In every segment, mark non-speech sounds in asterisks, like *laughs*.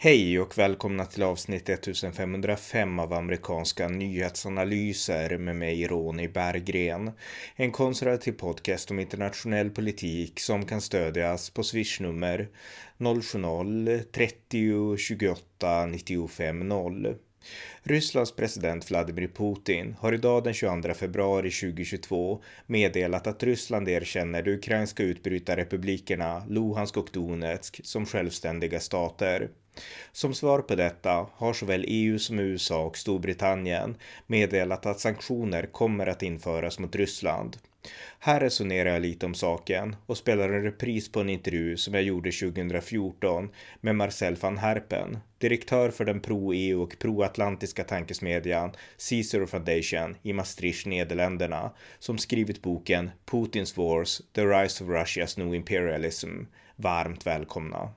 Hej och välkomna till avsnitt 1505 av amerikanska nyhetsanalyser med mig Ronny Berggren. En konservativ podcast om internationell politik som kan stödjas på swishnummer 070-30 28 95 0. Rysslands president Vladimir Putin har idag den 22 februari 2022 meddelat att Ryssland erkänner de ukrainska utbrytarrepublikerna Luhansk och Donetsk som självständiga stater. Som svar på detta har såväl EU som USA och Storbritannien meddelat att sanktioner kommer att införas mot Ryssland. Här resonerar jag lite om saken och spelar en repris på en intervju som jag gjorde 2014 med Marcel van Herpen, direktör för den pro-EU och pro-atlantiska tankesmedjan Cicero Foundation i Maastricht, Nederländerna, som skrivit boken Putins Wars, The Rise of Russia's New Imperialism. Varmt välkomna!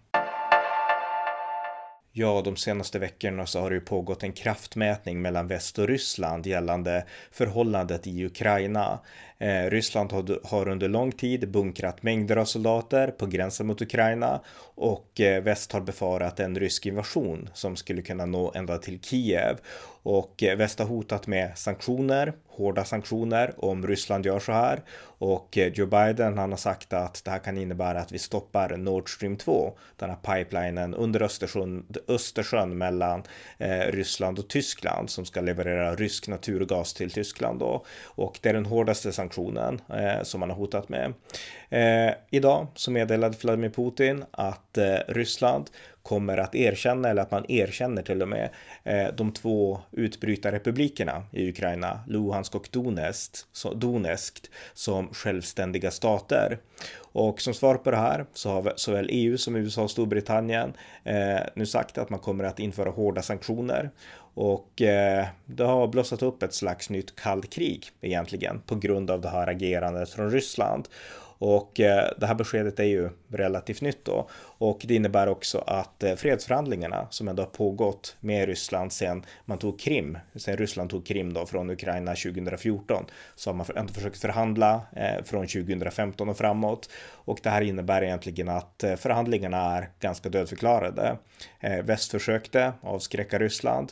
Ja, de senaste veckorna så har det ju pågått en kraftmätning mellan väst och Ryssland gällande förhållandet i Ukraina. Eh, Ryssland har, har, under lång tid bunkrat mängder av soldater på gränsen mot Ukraina och eh, väst har befarat en rysk invasion som skulle kunna nå ända till Kiev. Och eh, väst har hotat med sanktioner, hårda sanktioner om Ryssland gör så här. Och eh, Joe Biden han har sagt att det här kan innebära att vi stoppar Nord Stream 2, den här pipelinen under Östersjön, Östersjön mellan eh, Ryssland och Tyskland som ska leverera rysk naturgas till Tyskland då. Och det är den hårdaste sanktionen eh, som man har hotat med. Eh, idag så meddelade Vladimir Putin att eh, Ryssland kommer att erkänna, eller att man erkänner till och med, eh, de två utbrytarrepublikerna i Ukraina, Luhansk och Donetsk, Donetsk som självständiga stater. Och som svar på det här så har såväl EU som USA och Storbritannien eh, nu sagt att man kommer att införa hårda sanktioner. Och eh, det har blossat upp ett slags nytt kallt krig egentligen på grund av det här agerandet från Ryssland. Och eh, det här beskedet är ju relativt nytt då och det innebär också att eh, fredsförhandlingarna som ändå har pågått med Ryssland sedan man tog Krim, sedan Ryssland tog Krim då från Ukraina 2014, så har man ändå försökt förhandla eh, från 2015 och framåt. Och det här innebär egentligen att förhandlingarna är ganska dödförklarade. Väst försökte avskräcka Ryssland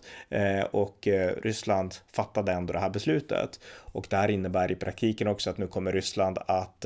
och Ryssland fattade ändå det här beslutet. Och det här innebär i praktiken också att nu kommer Ryssland att,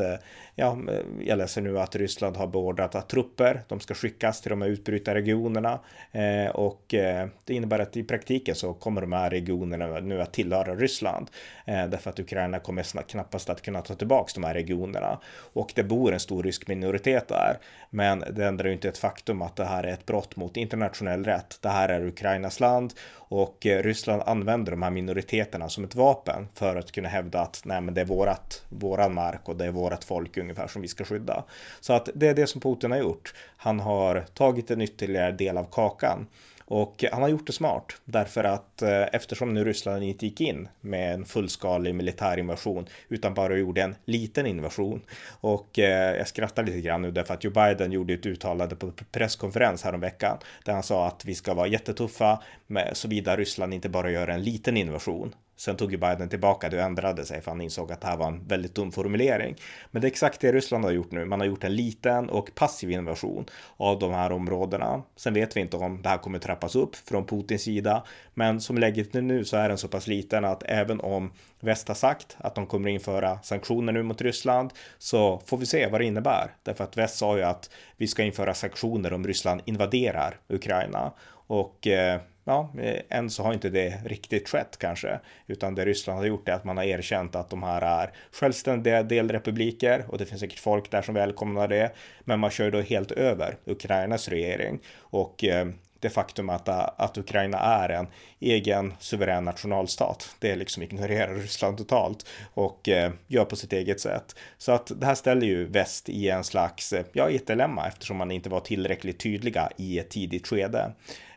ja, eh, jag läser nu att Ryssland har beordrat att trupper, de ska skickas till de här utbrytarregionerna eh, och eh, det innebär att i praktiken så kommer de här regionerna nu att tillhöra Ryssland eh, därför att Ukraina kommer snabbt, knappast att kunna ta tillbaka de här regionerna och det bor en stor rysk minoritet där. Men det ändrar ju inte ett faktum att det här är ett brott mot internationell rätt. Det här är Ukrainas land och eh, Ryssland använder de här minoriteterna som ett vapen för att kunna hävda att nej, men det är vårat, våran mark och det är vårat folk ungefär som vi ska skydda. Så att det är det som Putin har gjort. Han har tagit en ytterligare del av kakan. Och han har gjort det smart därför att eh, eftersom nu Ryssland inte gick in med en fullskalig militär invasion utan bara gjorde en liten invasion. Och eh, jag skrattar lite grann nu därför att Joe Biden gjorde ett uttalande på presskonferens häromveckan där han sa att vi ska vara jättetuffa med, såvida Ryssland inte bara gör en liten invasion. Sen tog ju Biden tillbaka det och ändrade sig för han insåg att det här var en väldigt dum formulering. Men det är exakt det Ryssland har gjort nu. Man har gjort en liten och passiv invasion av de här områdena. Sen vet vi inte om det här kommer trappas upp från Putins sida. Men som läget är nu så är den så pass liten att även om väst har sagt att de kommer införa sanktioner nu mot Ryssland så får vi se vad det innebär. Därför att väst sa ju att vi ska införa sanktioner om Ryssland invaderar Ukraina. Och eh, ja, eh, än så har inte det riktigt skett kanske, utan det Ryssland har gjort är att man har erkänt att de här är självständiga delrepubliker och det finns säkert folk där som välkomnar det, men man kör då helt över Ukrainas regering. Och eh, det faktum att, äh, att Ukraina är en egen suverän nationalstat. Det liksom ignorerar Ryssland totalt och eh, gör på sitt eget sätt. Så att det här ställer ju väst i en slags, äh, ja, i ett dilemma eftersom man inte var tillräckligt tydliga i ett tidigt skede.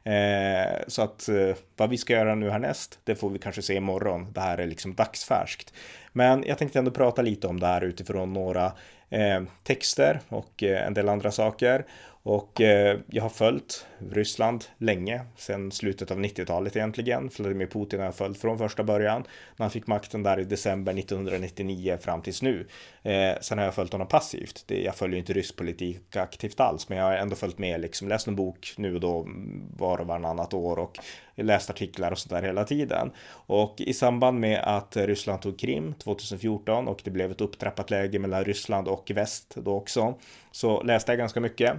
Eh, så att eh, vad vi ska göra nu härnäst, det får vi kanske se imorgon. Det här är liksom dagsfärskt. Men jag tänkte ändå prata lite om det här utifrån några eh, texter och eh, en del andra saker. Och eh, jag har följt Ryssland länge, sedan slutet av 90-talet egentligen. Vladimir Putin har jag följt från första början, när han fick makten där i december 1999 fram tills nu. Eh, sen har jag följt honom passivt. Det, jag följer inte rysk politik aktivt alls, men jag har ändå följt med, liksom läst en bok nu och då var och varannat år och läst artiklar och sådär hela tiden. Och i samband med att Ryssland tog Krim 2014 och det blev ett upptrappat läge mellan Ryssland och väst då också, så läste jag ganska mycket.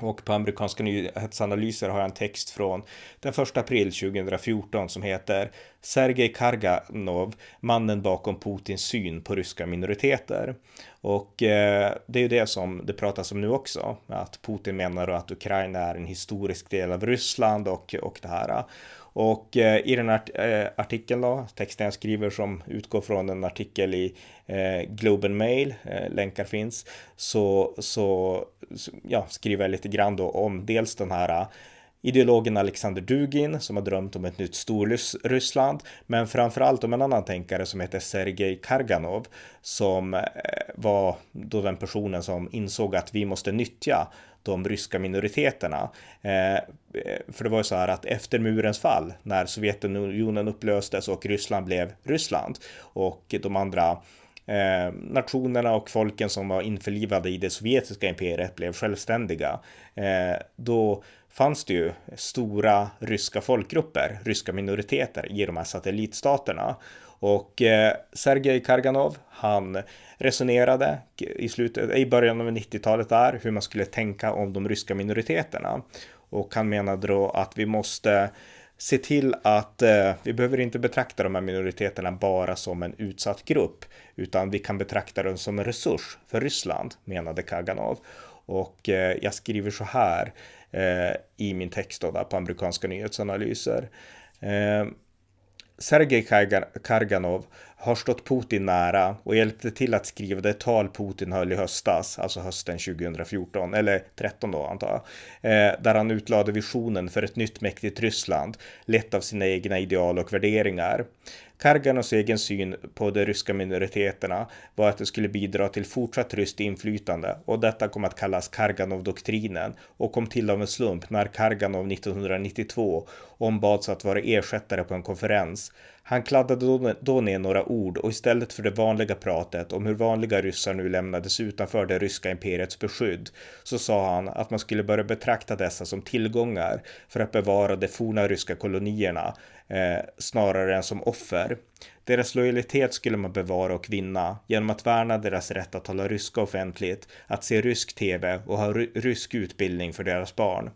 Och på amerikanska nyhetsanalyser har jag en text från den 1 april 2014 som heter Sergej Karganov, mannen bakom Putins syn på ryska minoriteter. Och eh, det är ju det som det pratas om nu också, att Putin menar att Ukraina är en historisk del av Ryssland och, och det här. Och eh, i den här eh, artikeln då, texten jag skriver som utgår från en artikel i eh, Globen Mail, eh, länkar finns, så, så ja, skriver jag lite grann då om dels den här eh, ideologen Alexander Dugin som har drömt om ett nytt Storryssland, men framförallt om en annan tänkare som heter Sergej Karganov som eh, var då den personen som insåg att vi måste nyttja de ryska minoriteterna. Eh, för det var ju så här att efter murens fall, när Sovjetunionen upplöstes och Ryssland blev Ryssland och de andra eh, nationerna och folken som var införlivade i det sovjetiska imperiet blev självständiga, eh, då fanns det ju stora ryska folkgrupper, ryska minoriteter i de här satellitstaterna. Och eh, Sergej Karganov, han resonerade i, slutet, i början av 90-talet där hur man skulle tänka om de ryska minoriteterna. Och han menade då att vi måste se till att eh, vi behöver inte betrakta de här minoriteterna bara som en utsatt grupp, utan vi kan betrakta dem som en resurs för Ryssland, menade Kaganov. Och eh, jag skriver så här eh, i min text då, där på amerikanska nyhetsanalyser. Eh, Sergej Karganov har stått Putin nära och hjälpte till att skriva det tal Putin höll i höstas, alltså hösten 2014, eller 13 då antar jag, eh, där han utlade visionen för ett nytt mäktigt Ryssland, lett av sina egna ideal och värderingar. Karganovs egen syn på de ryska minoriteterna var att det skulle bidra till fortsatt ryskt inflytande och detta kom att kallas Karganov-doktrinen och kom till av en slump när Karganov 1992 ombads att vara ersättare på en konferens. Han kladdade då ner några ord och istället för det vanliga pratet om hur vanliga ryssar nu lämnades utanför det ryska imperiets beskydd så sa han att man skulle börja betrakta dessa som tillgångar för att bevara de forna ryska kolonierna eh, snarare än som offer. Deras lojalitet skulle man bevara och vinna genom att värna deras rätt att tala ryska offentligt, att se rysk tv och ha rysk utbildning för deras barn.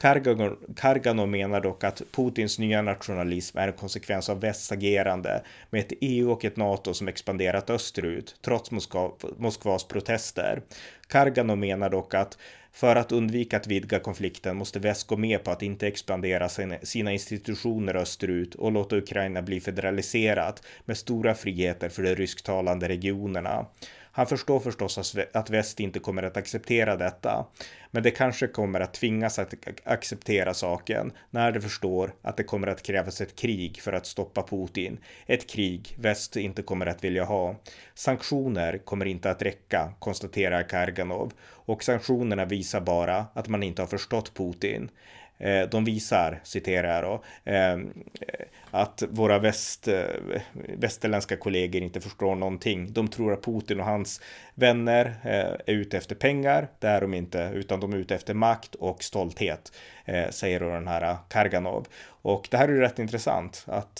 Karganov menar dock att Putins nya nationalism är en konsekvens av västs agerande med ett EU och ett NATO som expanderat österut, trots Moskva, Moskvas protester. Karganov menar dock att för att undvika att vidga konflikten måste väst gå med på att inte expandera sina institutioner österut och låta Ukraina bli federaliserat med stora friheter för de rysktalande regionerna. Han förstår förstås att väst inte kommer att acceptera detta, men det kanske kommer att tvingas att acceptera saken när de förstår att det kommer att krävas ett krig för att stoppa Putin. Ett krig väst inte kommer att vilja ha. Sanktioner kommer inte att räcka, konstaterar Karganov, och sanktionerna visar bara att man inte har förstått Putin. Eh, de visar, citerar jag då, eh, att våra väst, eh, västerländska kollegor inte förstår någonting. De tror att Putin och hans vänner är ute efter pengar, det är de inte, utan de är ute efter makt och stolthet, säger då den här Karganov. Och det här är ju rätt intressant, att,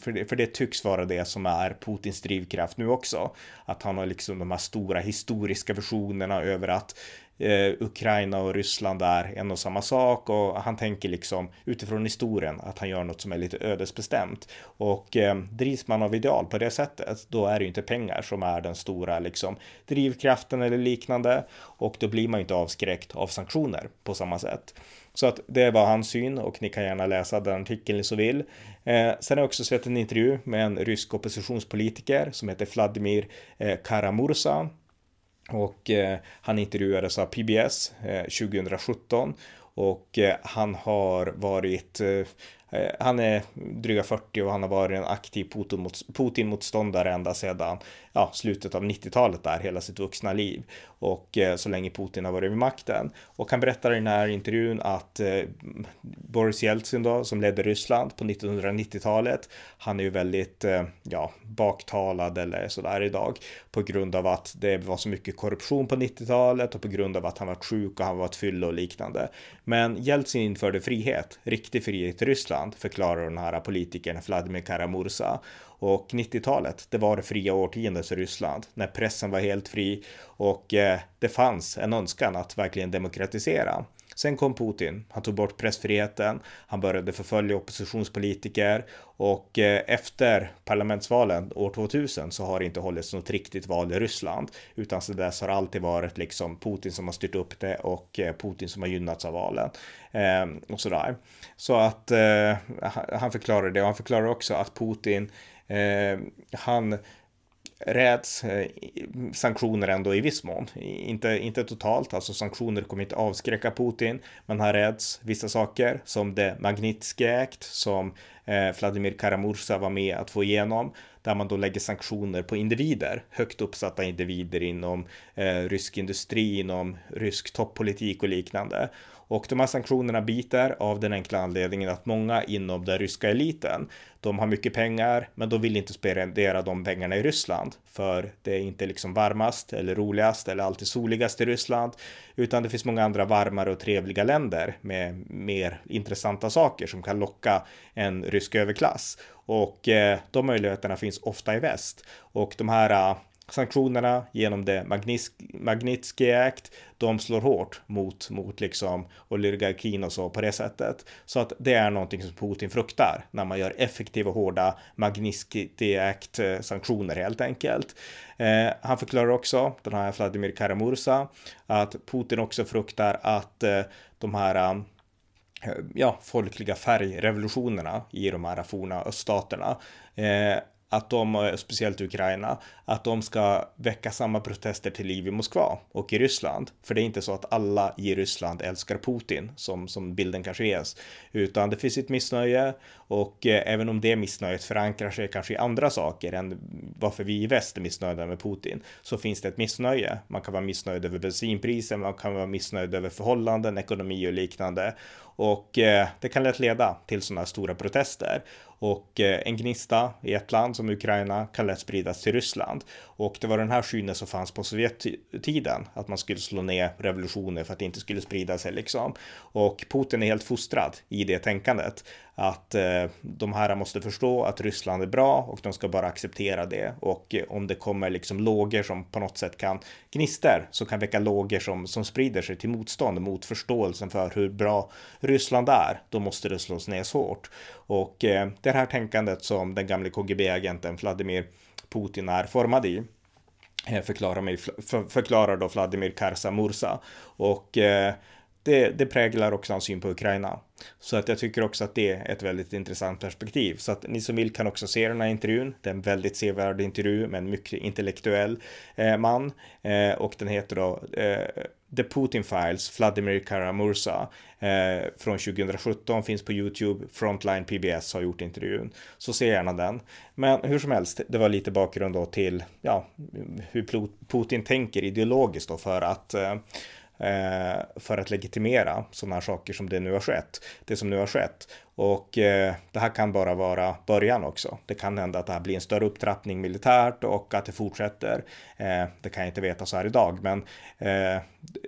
för, det, för det tycks vara det som är Putins drivkraft nu också. Att han har liksom de här stora historiska visionerna över att eh, Ukraina och Ryssland är en och samma sak och han tänker liksom utifrån historien att han gör något som är lite ödesbestämt. Och eh, drivs man av ideal på det sättet, då är det ju inte pengar som är den stora liksom drivkraften eller liknande och då blir man inte avskräckt av sanktioner på samma sätt. Så att det var hans syn och ni kan gärna läsa den artikeln ni så vill. Eh, sen har jag också sett en intervju med en rysk oppositionspolitiker som heter Vladimir eh, Karamursa och eh, han intervjuades av PBS eh, 2017 och eh, han har varit eh, eh, han är dryga 40 och han har varit en aktiv Putin-motståndare ända sedan ja, slutet av 90-talet där, hela sitt vuxna liv och eh, så länge Putin har varit vid makten. Och han berättar i den här intervjun att eh, Boris Jeltsin då, som ledde Ryssland på 1990-talet, han är ju väldigt, eh, ja, baktalad eller sådär idag på grund av att det var så mycket korruption på 90-talet och på grund av att han var sjuk och han var ett fylle och liknande. Men Jeltsin införde frihet, riktig frihet i Ryssland, förklarar den här politikern Vladimir Karamursa. Och 90-talet, det var det fria årtiondets Ryssland när pressen var helt fri och eh, det fanns en önskan att verkligen demokratisera. Sen kom Putin, han tog bort pressfriheten, han började förfölja oppositionspolitiker och eh, efter parlamentsvalen år 2000 så har det inte hållits något riktigt val i Ryssland utan så dess har det alltid varit liksom Putin som har styrt upp det och eh, Putin som har gynnats av valen eh, och sådär. Så att han förklarar det och han förklarar också att Putin Eh, han räds eh, sanktioner ändå i viss mån. Inte, inte totalt, alltså sanktioner kommer inte avskräcka Putin, men han räds vissa saker som det Magnitsky Act som eh, Vladimir Karamursa var med att få igenom, där man då lägger sanktioner på individer, högt uppsatta individer inom eh, rysk industri, inom rysk toppolitik och liknande. Och de här sanktionerna biter av den enkla anledningen att många inom den ryska eliten, de har mycket pengar, men de vill inte spendera de pengarna i Ryssland, för det är inte liksom varmast eller roligast eller alltid soligast i Ryssland, utan det finns många andra varmare och trevliga länder med mer intressanta saker som kan locka en rysk överklass. Och eh, de möjligheterna finns ofta i väst. Och de här eh, sanktionerna genom det Magnitsky Act, de slår hårt mot, mot liksom oligarkin och så på det sättet. Så att det är någonting som Putin fruktar när man gör effektiva hårda Magnitsky Act eh, sanktioner helt enkelt. Eh, han förklarar också, den här Vladimir Karamursa, att Putin också fruktar att eh, de här eh, ja, folkliga färgrevolutionerna i de här forna öststaterna eh, att de, eh, speciellt Ukraina, att de ska väcka samma protester till liv i Moskva och i Ryssland. För det är inte så att alla i Ryssland älskar Putin som, som bilden kanske ges, utan det finns ett missnöje och eh, även om det missnöjet förankrar sig kanske i andra saker än varför vi i väst är missnöjda med Putin, så finns det ett missnöje. Man kan vara missnöjd över bensinpriser, man kan vara missnöjd över förhållanden, ekonomi och liknande. Och eh, det kan lätt leda till sådana stora protester. Och eh, en gnista i ett land som Ukraina kan lätt spridas till Ryssland. Och det var den här synen som fanns på Sovjettiden, att man skulle slå ner revolutioner för att det inte skulle sprida sig liksom. Och Putin är helt fostrad i det tänkandet att eh, de här måste förstå att Ryssland är bra och de ska bara acceptera det. Och eh, om det kommer liksom lågor som på något sätt kan gnister så kan väcka lågor som, som sprider sig till motstånd mot förståelsen för hur bra Ryssland är, då måste det slås ner hårt. Och eh, det här tänkandet som den gamle KGB-agenten Vladimir Putin är formad i eh, förklarar, mig, för, förklarar då Vladimir Karsa Mursa. Och eh, det, det präglar också hans syn på Ukraina. Så att jag tycker också att det är ett väldigt intressant perspektiv. Så att ni som vill kan också se den här intervjun. Det är en väldigt sevärd intervju med en mycket intellektuell eh, man. Eh, och den heter då eh, The Putin Files, Vladimir Karamursa eh, från 2017 finns på YouTube. Frontline PBS har gjort intervjun, så se gärna den. Men hur som helst, det var lite bakgrund då till ja, hur Putin tänker ideologiskt då för att eh, eh, för att legitimera sådana här saker som det nu har skett. Det som nu har skett. Och eh, det här kan bara vara början också. Det kan hända att det här blir en större upptrappning militärt och att det fortsätter. Eh, det kan jag inte veta så här idag, men eh,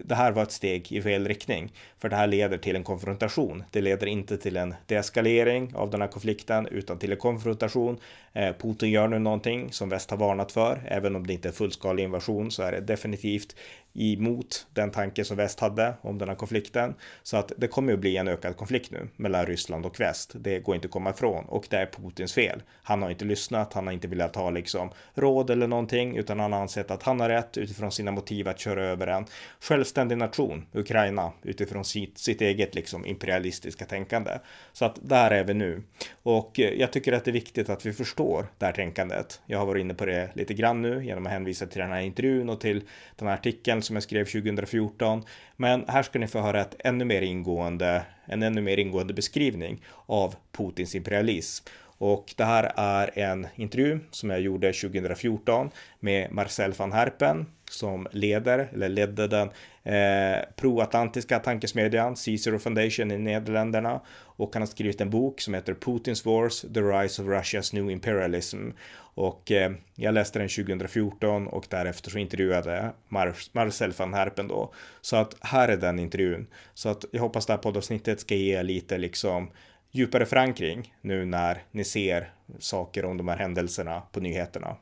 det här var ett steg i fel riktning. För det här leder till en konfrontation. Det leder inte till en deeskalering av den här konflikten, utan till en konfrontation. Eh, Putin gör nu någonting som väst har varnat för. Även om det inte är fullskalig invasion så är det definitivt emot den tanke som väst hade om den här konflikten. Så att det kommer att bli en ökad konflikt nu mellan Ryssland och väst. Det går inte att komma ifrån och det är Putins fel. Han har inte lyssnat, han har inte velat ha liksom råd eller någonting, utan han har ansett att han har rätt utifrån sina motiv att köra över en självständig nation, Ukraina, utifrån sitt, sitt eget liksom imperialistiska tänkande. Så att där är vi nu. Och eh, jag tycker att det är viktigt att vi förstår det här tänkandet. Jag har varit inne på det lite grann nu genom att hänvisa till den här intervjun och till den här artikeln som jag skrev 2014. Men här ska ni få höra ett ännu mer ingående, en ännu mer ingående beskrivning av Putins imperialism. Och det här är en intervju som jag gjorde 2014 med Marcel van Herpen som leder, eller ledde den eh, proatlantiska tankesmedjan Cicero Foundation i Nederländerna och han har skrivit en bok som heter Putins Wars, The Rise of Russia's New Imperialism och eh, jag läste den 2014 och därefter så intervjuade jag Mar Marcel van Herpen då. Så att här är den intervjun. Så att jag hoppas det här poddavsnittet ska ge lite liksom djupare förankring nu när ni ser saker om de här händelserna på nyheterna.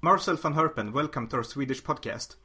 Marcel van Herpen, welcome to our Swedish podcast.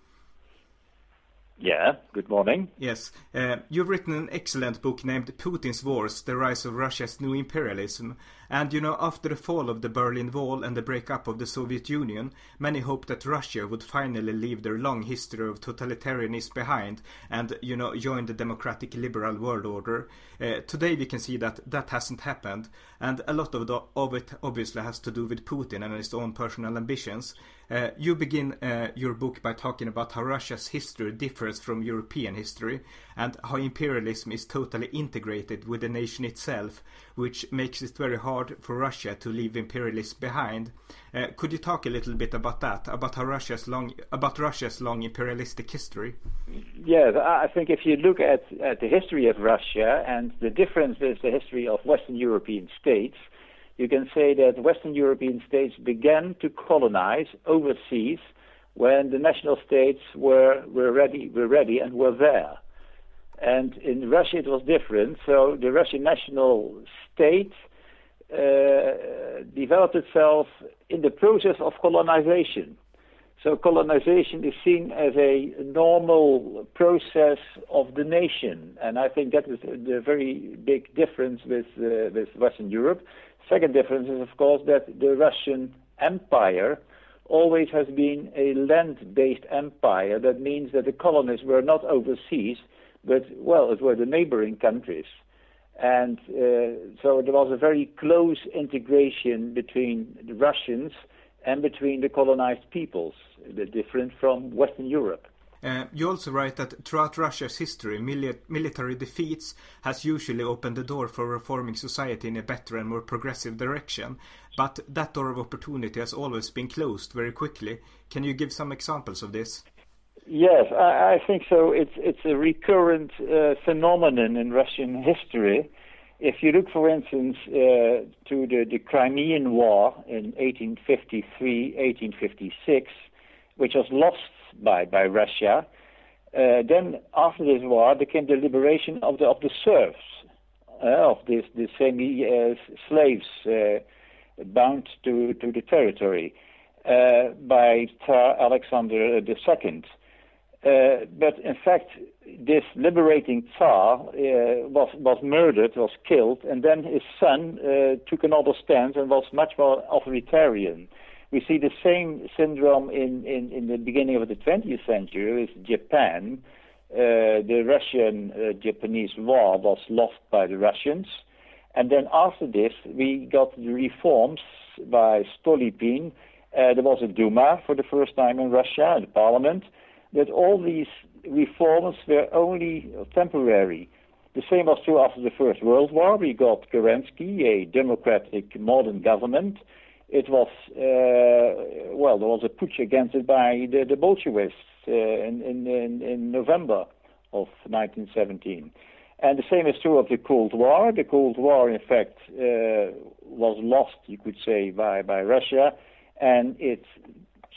Yeah, good morning. Yes, uh, you've written an excellent book named Putin's Wars The Rise of Russia's New Imperialism. And you know, after the fall of the Berlin Wall and the breakup of the Soviet Union, many hoped that Russia would finally leave their long history of totalitarianism behind and, you know, join the democratic liberal world order. Uh, today we can see that that hasn't happened, and a lot of, the, of it obviously has to do with Putin and his own personal ambitions. Uh, you begin uh, your book by talking about how Russia's history differs from European history and how imperialism is totally integrated with the nation itself, which makes it very hard for Russia to leave imperialism behind. Uh, could you talk a little bit about that, about how Russia's long, about Russia's long imperialistic history? Yes, I think if you look at, at the history of Russia and the difference with the history of Western European states, you can say that Western European states began to colonize overseas when the national states were, were ready were ready and were there. And in Russia it was different. So the Russian national state uh, developed itself in the process of colonization. So colonization is seen as a normal process of the nation, and I think that is the very big difference with uh, with Western Europe. Second difference is, of course, that the Russian Empire always has been a land-based empire. That means that the colonies were not overseas, but well, it were the neighboring countries. And uh, so there was a very close integration between the Russians and between the colonized peoples, different from Western Europe. Uh, you also write that throughout Russia's history, mili military defeats has usually opened the door for reforming society in a better and more progressive direction. But that door of opportunity has always been closed very quickly. Can you give some examples of this? Yes, I, I think so. It's it's a recurrent uh, phenomenon in Russian history. If you look, for instance, uh, to the, the Crimean War in 1853, 1856, which was lost by by Russia, uh, then after this war there came the liberation of the of the serfs, uh, of this the semi uh, slaves uh, bound to to the territory by Tsar Alexander II. Uh, but in fact, this liberating Tsar uh, was was murdered, was killed, and then his son uh, took another stance and was much more authoritarian. We see the same syndrome in, in, in the beginning of the 20th century with Japan. Uh, the Russian-Japanese uh, war was lost by the Russians, and then after this, we got the reforms by Stolypin. there was a Duma for the first time in Russia, the parliament that all these reforms were only temporary. The same was true after the First World War. We got Kerensky, a democratic modern government. It was, uh, well, there was a putsch against it by the, the Bolsheviks uh, in, in, in, November of 1917. And the same is true of the Cold War. The Cold War, in fact, uh, was lost, you could say, by, by Russia, and it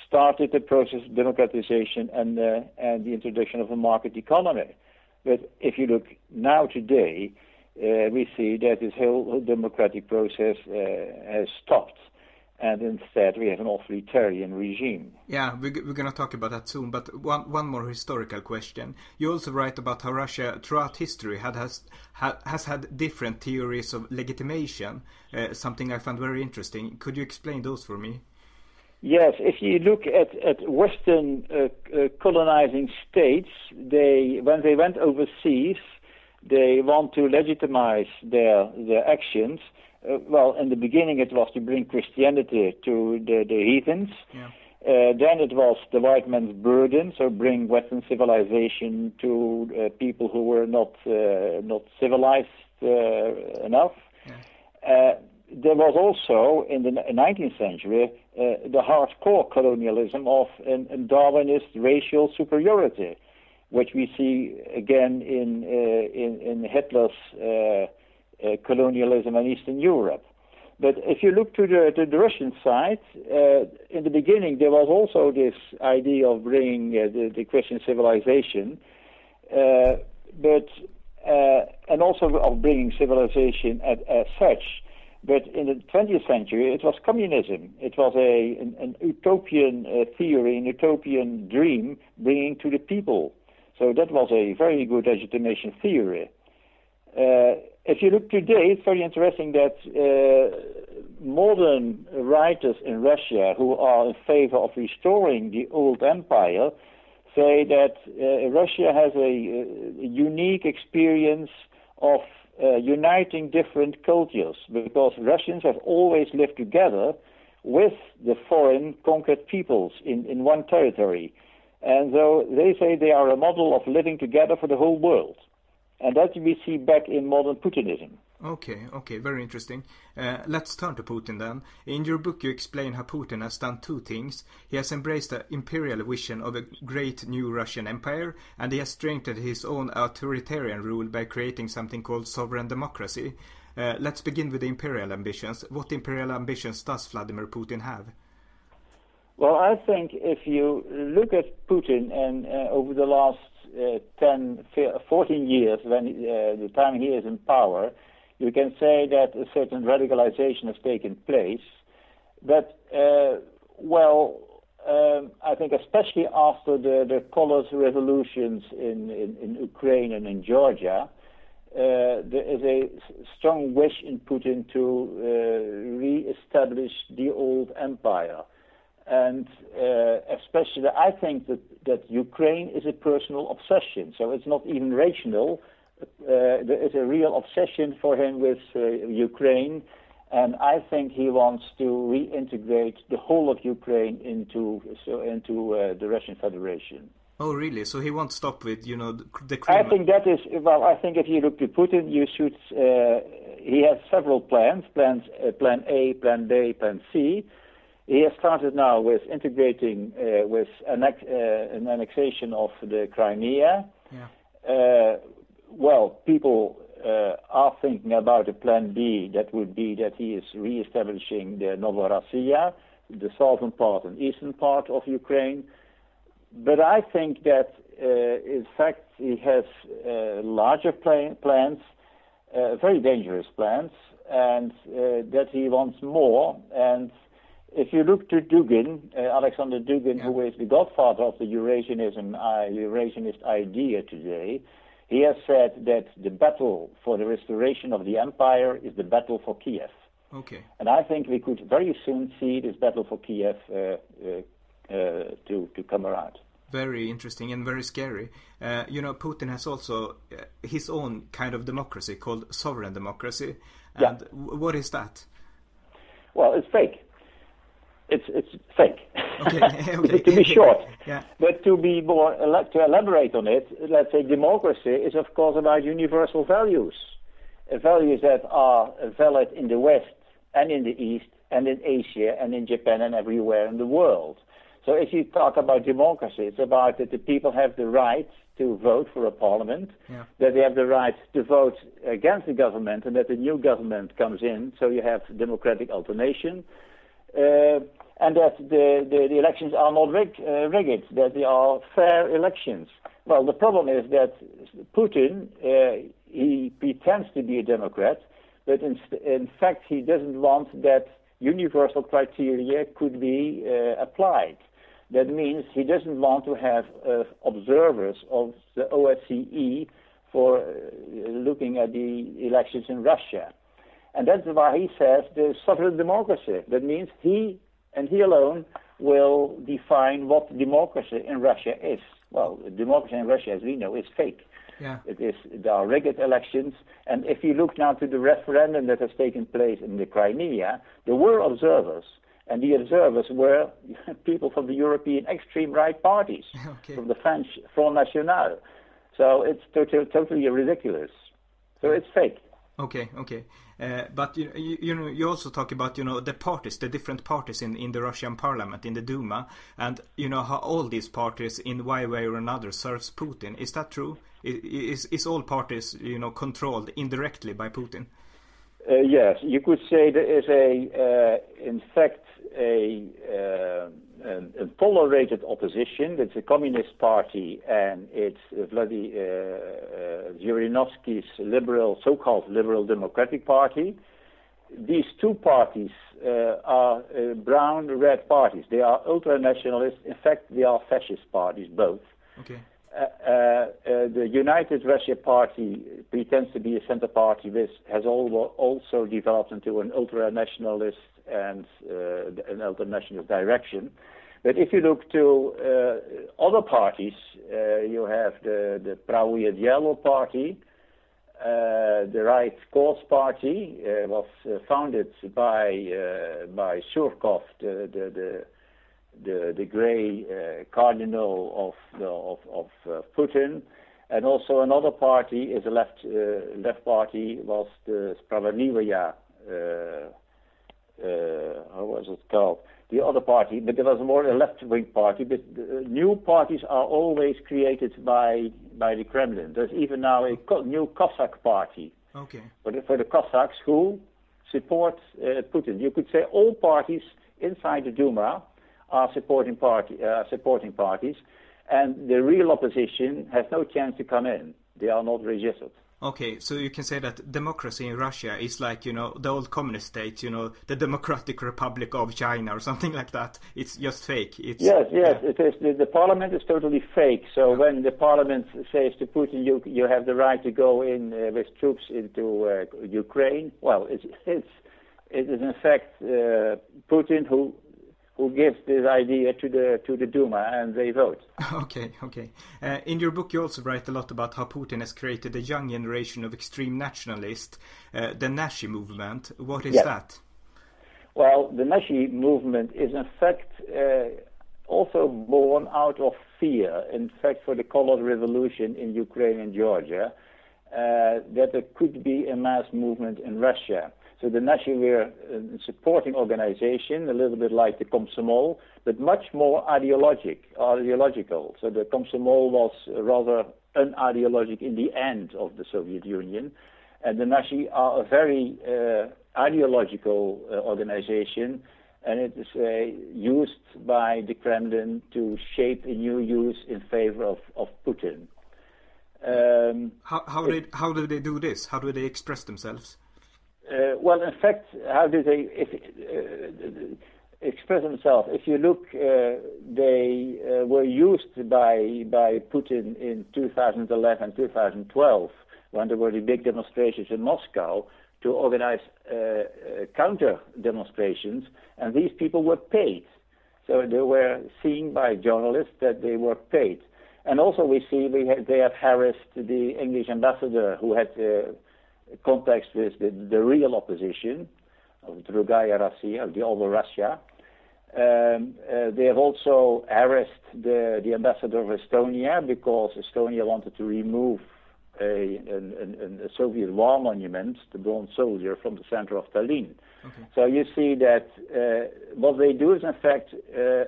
started the process of democratization and, uh, and the introduction of a market economy. But if you look now today, uh, we see that this whole democratic process uh, has stopped. And instead, we have an authoritarian regime. Yeah, we're, we're going to talk about that soon. But one, one more historical question. You also write about how Russia, throughout history, had, has, ha, has had different theories of legitimation, uh, something I found very interesting. Could you explain those for me? Yes, if you look at, at Western uh, uh, colonizing states, they when they went overseas, they want to legitimize their their actions. Uh, well, in the beginning, it was to bring Christianity to the, the heathens. Yeah. Uh, then it was the white man's burden, so bring Western civilization to uh, people who were not uh, not civilized enough. Yeah there was also in the 19th century uh, the hardcore colonialism of an, Darwinist racial superiority, which we see again in uh, in, in, Hitler's uh, uh colonialism in Eastern Europe. But if you look to the, to the Russian side, uh, in the beginning there was also this idea of bringing the, the, Christian civilization, but and also of bringing civilization as, as such. But in the 20th century, it was communism. It was a, an, an utopian uh, theory, an utopian dream bringing to the people. So that was a very good legitimation theory. Uh, if you look today, it's very interesting that uh, modern writers in Russia who are in favor of restoring the old empire say that uh, Russia has a, a unique experience of uh, uniting different cultures because Russians have always lived together with the foreign conquered peoples in, in one territory. And so they say they are a model of living together for the whole world. And that we see back in modern Putinism. Okay, okay, very interesting. Uh, let's turn to Putin then. In your book, you explain how Putin has done two things. He has embraced the imperial vision of a great new Russian empire, and he has strengthened his own authoritarian rule by creating something called sovereign democracy. Uh, let's begin with the imperial ambitions. What imperial ambitions does Vladimir Putin have? Well, I think if you look at Putin and uh, over the last uh, 10, 14 years, when uh, the time he is in power, you can say that a certain radicalization has taken place. But, uh, well, um, I think especially after the, the colors revolutions in, in, in, Ukraine and in Georgia, uh, there is a strong wish in Putin to uh, re-establish the old empire. And uh, especially, I think that, that Ukraine is a personal obsession. So it's not even rational, there is a real obsession for him with uh, Ukraine, and I think he wants to reintegrate the whole of Ukraine into so into uh, the Russian Federation. Oh, really? So he won't stop with you know the. Crimea. I think that is well. I think if you look to Putin, you should. Uh, he has several plans: plans, uh, plan A, plan B, plan C. He has started now with integrating uh, with annex, an annexation of the Crimea. Yeah well, people uh, are thinking about a plan B that would be that he is re-establishing the Novorossiya, the southern part and eastern part of Ukraine. But I think that, uh, in fact, he has uh, larger plan- plans, uh, very dangerous plans, and uh, that he wants more. And if you look to Dugin, uh, Alexander Dugin, yeah. who is the godfather of the Eurasianism, Eurasianist idea today, he has said that the battle for the restoration of the empire is the battle for Kiev. Okay. And I think we could very soon see this battle for Kiev uh, uh, uh, to to come around. Very interesting and very scary. Uh, you know, Putin has also uh, his own kind of democracy called sovereign democracy. And yeah. what is that? Well, it's fake it's it's fake. Okay. *laughs* okay. to be short. yeah. But to be more to elaborate on it, let's say democracy is of course about universal values, uh, values that are valid in the West and in the East and in Asia and in Japan and everywhere in the world. So if you talk about democracy, it's about that the people have the right to vote for a parliament, yeah. that they have the right to vote against the government, and that the new government comes in. So you have democratic alternation. Uh, and that the, the, the, elections are not rig, uh, rigged, that they are fair elections. Well, the problem is that Putin, uh, he pretends to be a Democrat, but in, in, fact he doesn't want that universal criteria could be uh, applied. That means he doesn't want to have uh, observers of the OSCE for uh, looking at the elections in Russia. And that's why he says the sovereign democracy. That means he and he alone will define what democracy in Russia is. Well, democracy in Russia, as we know, is fake. Yeah. It is there are rigged elections, and if you look now to the referendum that has taken place in the Crimea, there were observers, and the observers were *laughs* people from the European extreme right parties, *laughs* okay. from the French Front National. So it's totally, totally ridiculous. So it's fake. Okay, okay, but you, you, you know you also talk about you know the parties, the different parties in in the Russian parliament, in the Duma, and you know how all these parties in one way or another serves Putin. Is that true? Is is all parties you know controlled indirectly by Putin? Uh, yes, you could say there is a, uh, in fact, a, uh, a, tolerated opposition. It's a Communist Party and it's Vladimir uh, Zhirinovsky's liberal, so-called Liberal Democratic Party. These two parties uh, are uh, brown-red parties. They are ultra-nationalist. In fact, they are fascist parties, both. Okay. Uh, uh, uh, the United Russia Party pretends to be a center party, which has also developed into an ultra-nationalist and uh, an alternative direction. but If you look to uh, other parties, uh, you have the Pravoye Delo Party, the Right Cause Party, was founded by Surkov, the gray cardinal of Putin. and Also another party is a left party, was the Sprawiedliwa Spravedlivaya. how was it called? The other party, but there was more a left-wing party. But new parties are always created by by the Kremlin. There's even now a co- new Cossack party. Okay. For the, for the Cossacks who support uh, Putin. You could say all parties inside the Duma are supporting party uh, supporting parties, and the real opposition has no chance to come in. They are not registered. Okay, so you can say that democracy in Russia is like, you know, the old communist states, you know, the Democratic Republic of China or *laughs* something like that. It's just fake. It's, yes, yes, yeah. it is. The, the, parliament is totally fake. So yeah. when the parliament says to Putin, you you have the right to go in uh, with troops into uh, Ukraine, well, it's it's it is in fact uh, Putin who who gives this idea to the to the Duma and they vote. *laughs* Okay, okay. Uh, in your book, you also write a lot about how Putin has created a young generation of extreme nationalists, uh, the Nashi movement. What is yes. that? Well, the Nashi movement is in fact uh, also born out of fear. In fact, for the colored revolution in Ukraine and Georgia, uh, that there could be a mass movement in Russia. So the Nashi were a supporting organization, a little bit like the Komsomol, but much more ideologic, ideological. So the Komsomol was rather unideologic in the end of the Soviet Union. And the Nashi are a very uh, ideological uh, organization, and it is uh, used by the Kremlin to shape a new use in favor of, of Putin. Um, how, how, it, did, how do they do this? How do they express themselves? Uh, well, in fact, how do they if, uh, express themselves? If you look, uh, they uh, were used by by Putin in 2011, 2012, when there were the big demonstrations in Moscow to organize uh, uh, counter demonstrations, and these people were paid. So they were seen by journalists that they were paid. And also, we see we they have harassed the English ambassador who had context with the, the real opposition of Drugaya Russia, of the older Russia. Um, uh, they have also harassed the, the ambassador of Estonia because Estonia wanted to remove a, an, a Soviet war monument, the Bronze Soldier, from the center of Tallinn. Okay. So you see that uh, what they do is, in fact, uh,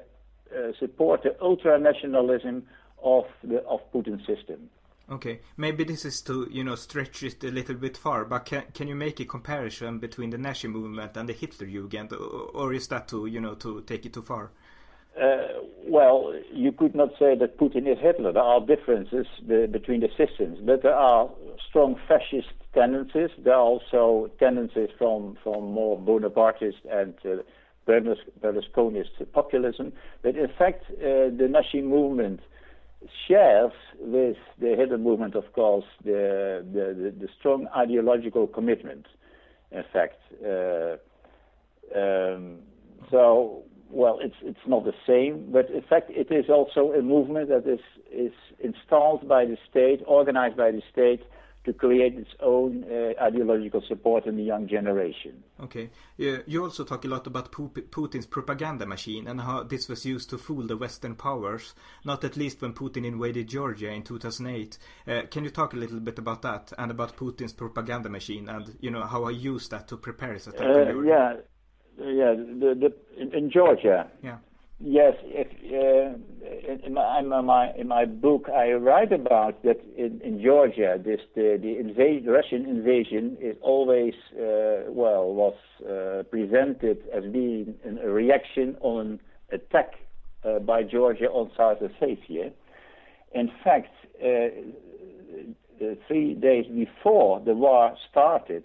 uh support the ultra nationalism of the of Putin's system. Okay, maybe this is to you know stretch it a little bit far, but can can you make a comparison between the Nashi movement and the Hitlerjugend, or is that to you know to take it too far? Uh, well, you could not say that Putin is Hitler. There are differences be between the systems, but there are strong fascist tendencies. There are also tendencies from from more Bonapartist and uh, Berlusconist populism. But in fact, uh, the Nashi movement shares with the Hitler movement, of course, the, the, the, the strong ideological commitment. In fact, uh, um, so well, it's it's not the same, but in fact, it is also a movement that is is installed by the state, organized by the state, to create its own uh, ideological support in the young generation. Okay. You also talk a lot about Putin's propaganda machine and how this was used to fool the Western powers, not at least when Putin invaded Georgia in 2008. Uh, can you talk a little bit about that and about Putin's propaganda machine and you know how he used that to prepare his attack? Uh, yeah, yeah. The, the, in, in Georgia. Yeah. Yes, if, uh, in, my, in, my, in my book I write about that in, in Georgia, this the the, invasion, Russian invasion is always uh, well was uh, presented as being a reaction on an attack uh, by Georgia on South Ossetia. In fact, uh, uh, three days before the war started,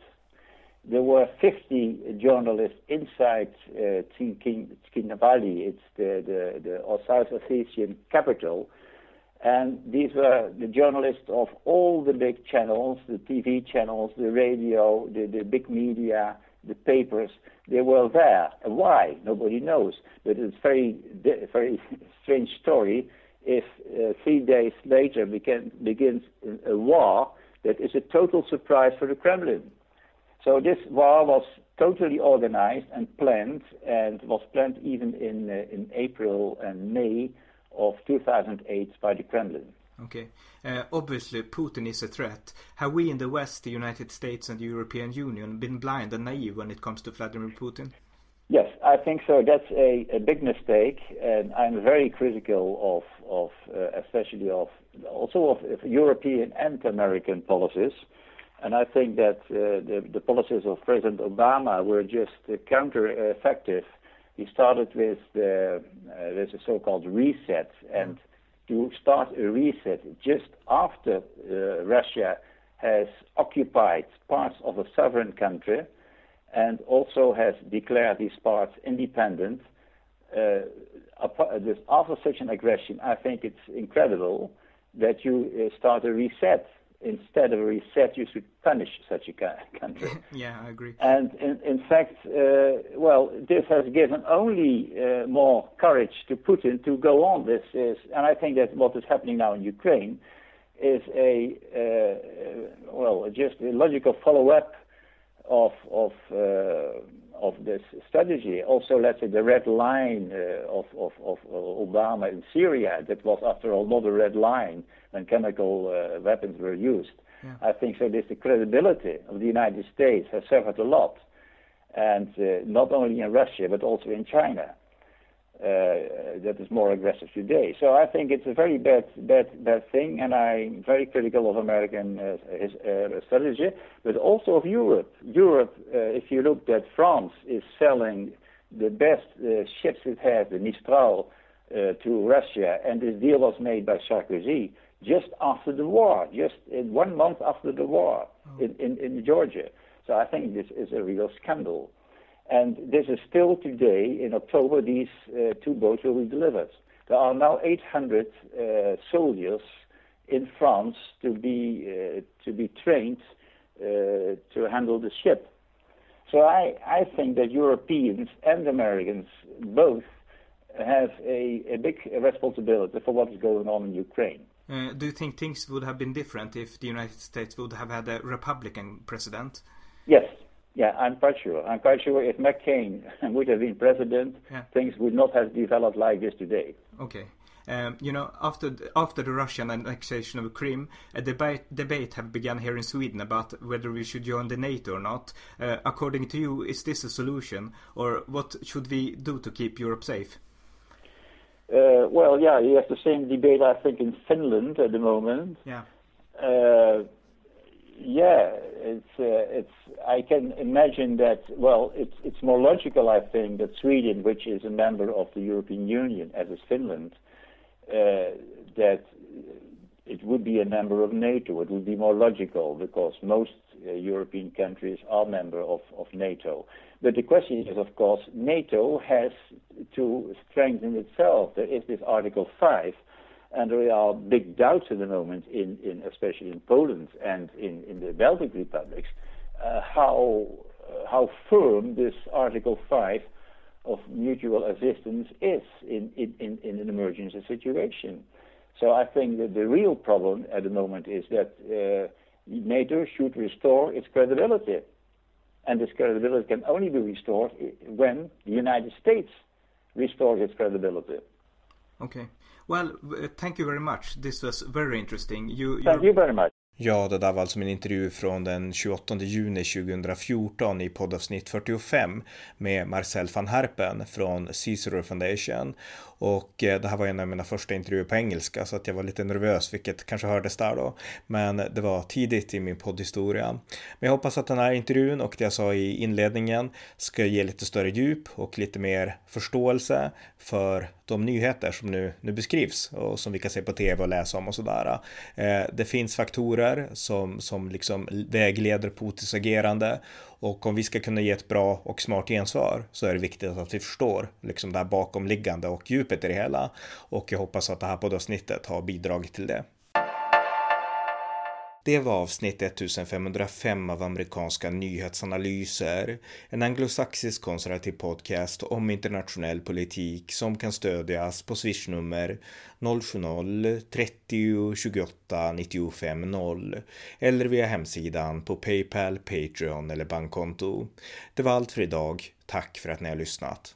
there were 50 journalists inside uh, it's the, the, the South Ossetian capital, and these were the journalists of all the big channels, the TV channels, the radio, the, the big media, the papers. They were there. Why? Nobody knows. But it's very, very *laughs* strange story if uh, three days later begin, begins a war that is a total surprise for the Kremlin. So this war was totally organized and planned, and was planned even in uh, in April and May of 2008 by the Kremlin. Okay. Uh, obviously, Putin is a threat. Have we in the West, the United States and the European Union, been blind and naive when it comes to Vladimir Putin? Yes, I think so. That's a, a big mistake, and I'm very critical of, of uh, especially of also of, of European and American policies. And I think that uh, the, policies of President Obama were just counter-effective. He started with the, uh, so-called reset, and to start a reset just after uh, Russia has occupied parts of a sovereign country and also has declared these parts independent. After such an aggression, I think it's incredible that you start a reset instead of a reset, you should punish such a *laughs* country. *laughs* yeah, I agree. And in, in fact, uh, well, this has given only uh, more courage to Putin to go on. This is, and I think that what is happening now in Ukraine is a uh, well, just a logical follow-up of of uh, of this strategy. Also, let's say the red line uh, of, of, of Obama in Syria, that was after all not a red line when chemical uh, weapons were used. Yeah. I think so. This the credibility of the United States has suffered a lot, and uh, not only in Russia but also in China. Uh, that is more aggressive today. So I think it's a very bad, bad, bad thing, and I'm very critical of American uh, his, uh, strategy, but also of Europe. Europe, uh, if you look that France is selling the best uh, ships it has, the Mistral, uh, to Russia, and this deal was made by Sarkozy just after the war, just in one month after the war oh. in, in, in Georgia. So I think this is a real scandal. And this is still today, in October, these uh, two boats will be delivered. There are now 800 uh, soldiers in France to be, uh, to be trained uh, to handle the ship. So I, I think that Europeans and Americans both have a, a big responsibility for what is going on in Ukraine. Uh, do you think things would have been different if the United States would have had a Republican president? Yeah, I'm quite sure. I'm quite sure if McCain *laughs* would have been president, yeah. things would not have developed like this today. Okay. Um, you know, after the, after the Russian annexation of Crimea, a debate debate have begun here in Sweden about whether we should join the NATO or not. Uh, according to you, is this a solution, or what should we do to keep Europe safe? Uh, well, yeah, you have the same debate I think in Finland at the moment. Yeah. Uh, yeah, it's uh, it's. I can imagine that. Well, it's it's more logical, I think, that Sweden, which is a member of the European Union, as is Finland, uh, that it would be a member of NATO. It would be more logical because most uh, European countries are member of, of NATO. But the question is, of course, NATO has to strengthen itself. There is this Article 5 and there are big doubts at the moment, in, in especially in Poland and in, in the Baltic republics, uh, how uh, how firm this Article 5 of mutual assistance is in, in, in, an emergency situation. So I think that the real problem at the moment is that uh, NATO should restore its credibility. And this credibility can only be restored when the United States restores its credibility. Okay. Well, uh, thank you very much. This was very interesting. You, thank you very much. Ja, det där var alltså min intervju från den 28 juni 2014 i poddavsnitt 45 med Marcel van Herpen från Cicero Foundation. Och eh, det här var en av mina första intervjuer på engelska så att jag var lite nervös, vilket kanske hördes där då. Men det var tidigt i min poddhistoria. Men jag hoppas att den här intervjun och det jag sa i inledningen ska ge lite större djup och lite mer förståelse för de nyheter som nu, nu beskrivs och som vi kan se på tv och läsa om och sådär. Eh, det finns faktorer som, som liksom vägleder Putins agerande och om vi ska kunna ge ett bra och smart gensvar så är det viktigt att vi förstår liksom det här bakomliggande och djupet i det hela. Och jag hoppas att det här poddavsnittet har bidragit till det. Det var avsnitt 1505 av amerikanska nyhetsanalyser, en anglosaxisk konservativ podcast om internationell politik som kan stödjas på swishnummer 070-30 28 95 0 eller via hemsidan på Paypal, Patreon eller bankkonto. Det var allt för idag. Tack för att ni har lyssnat.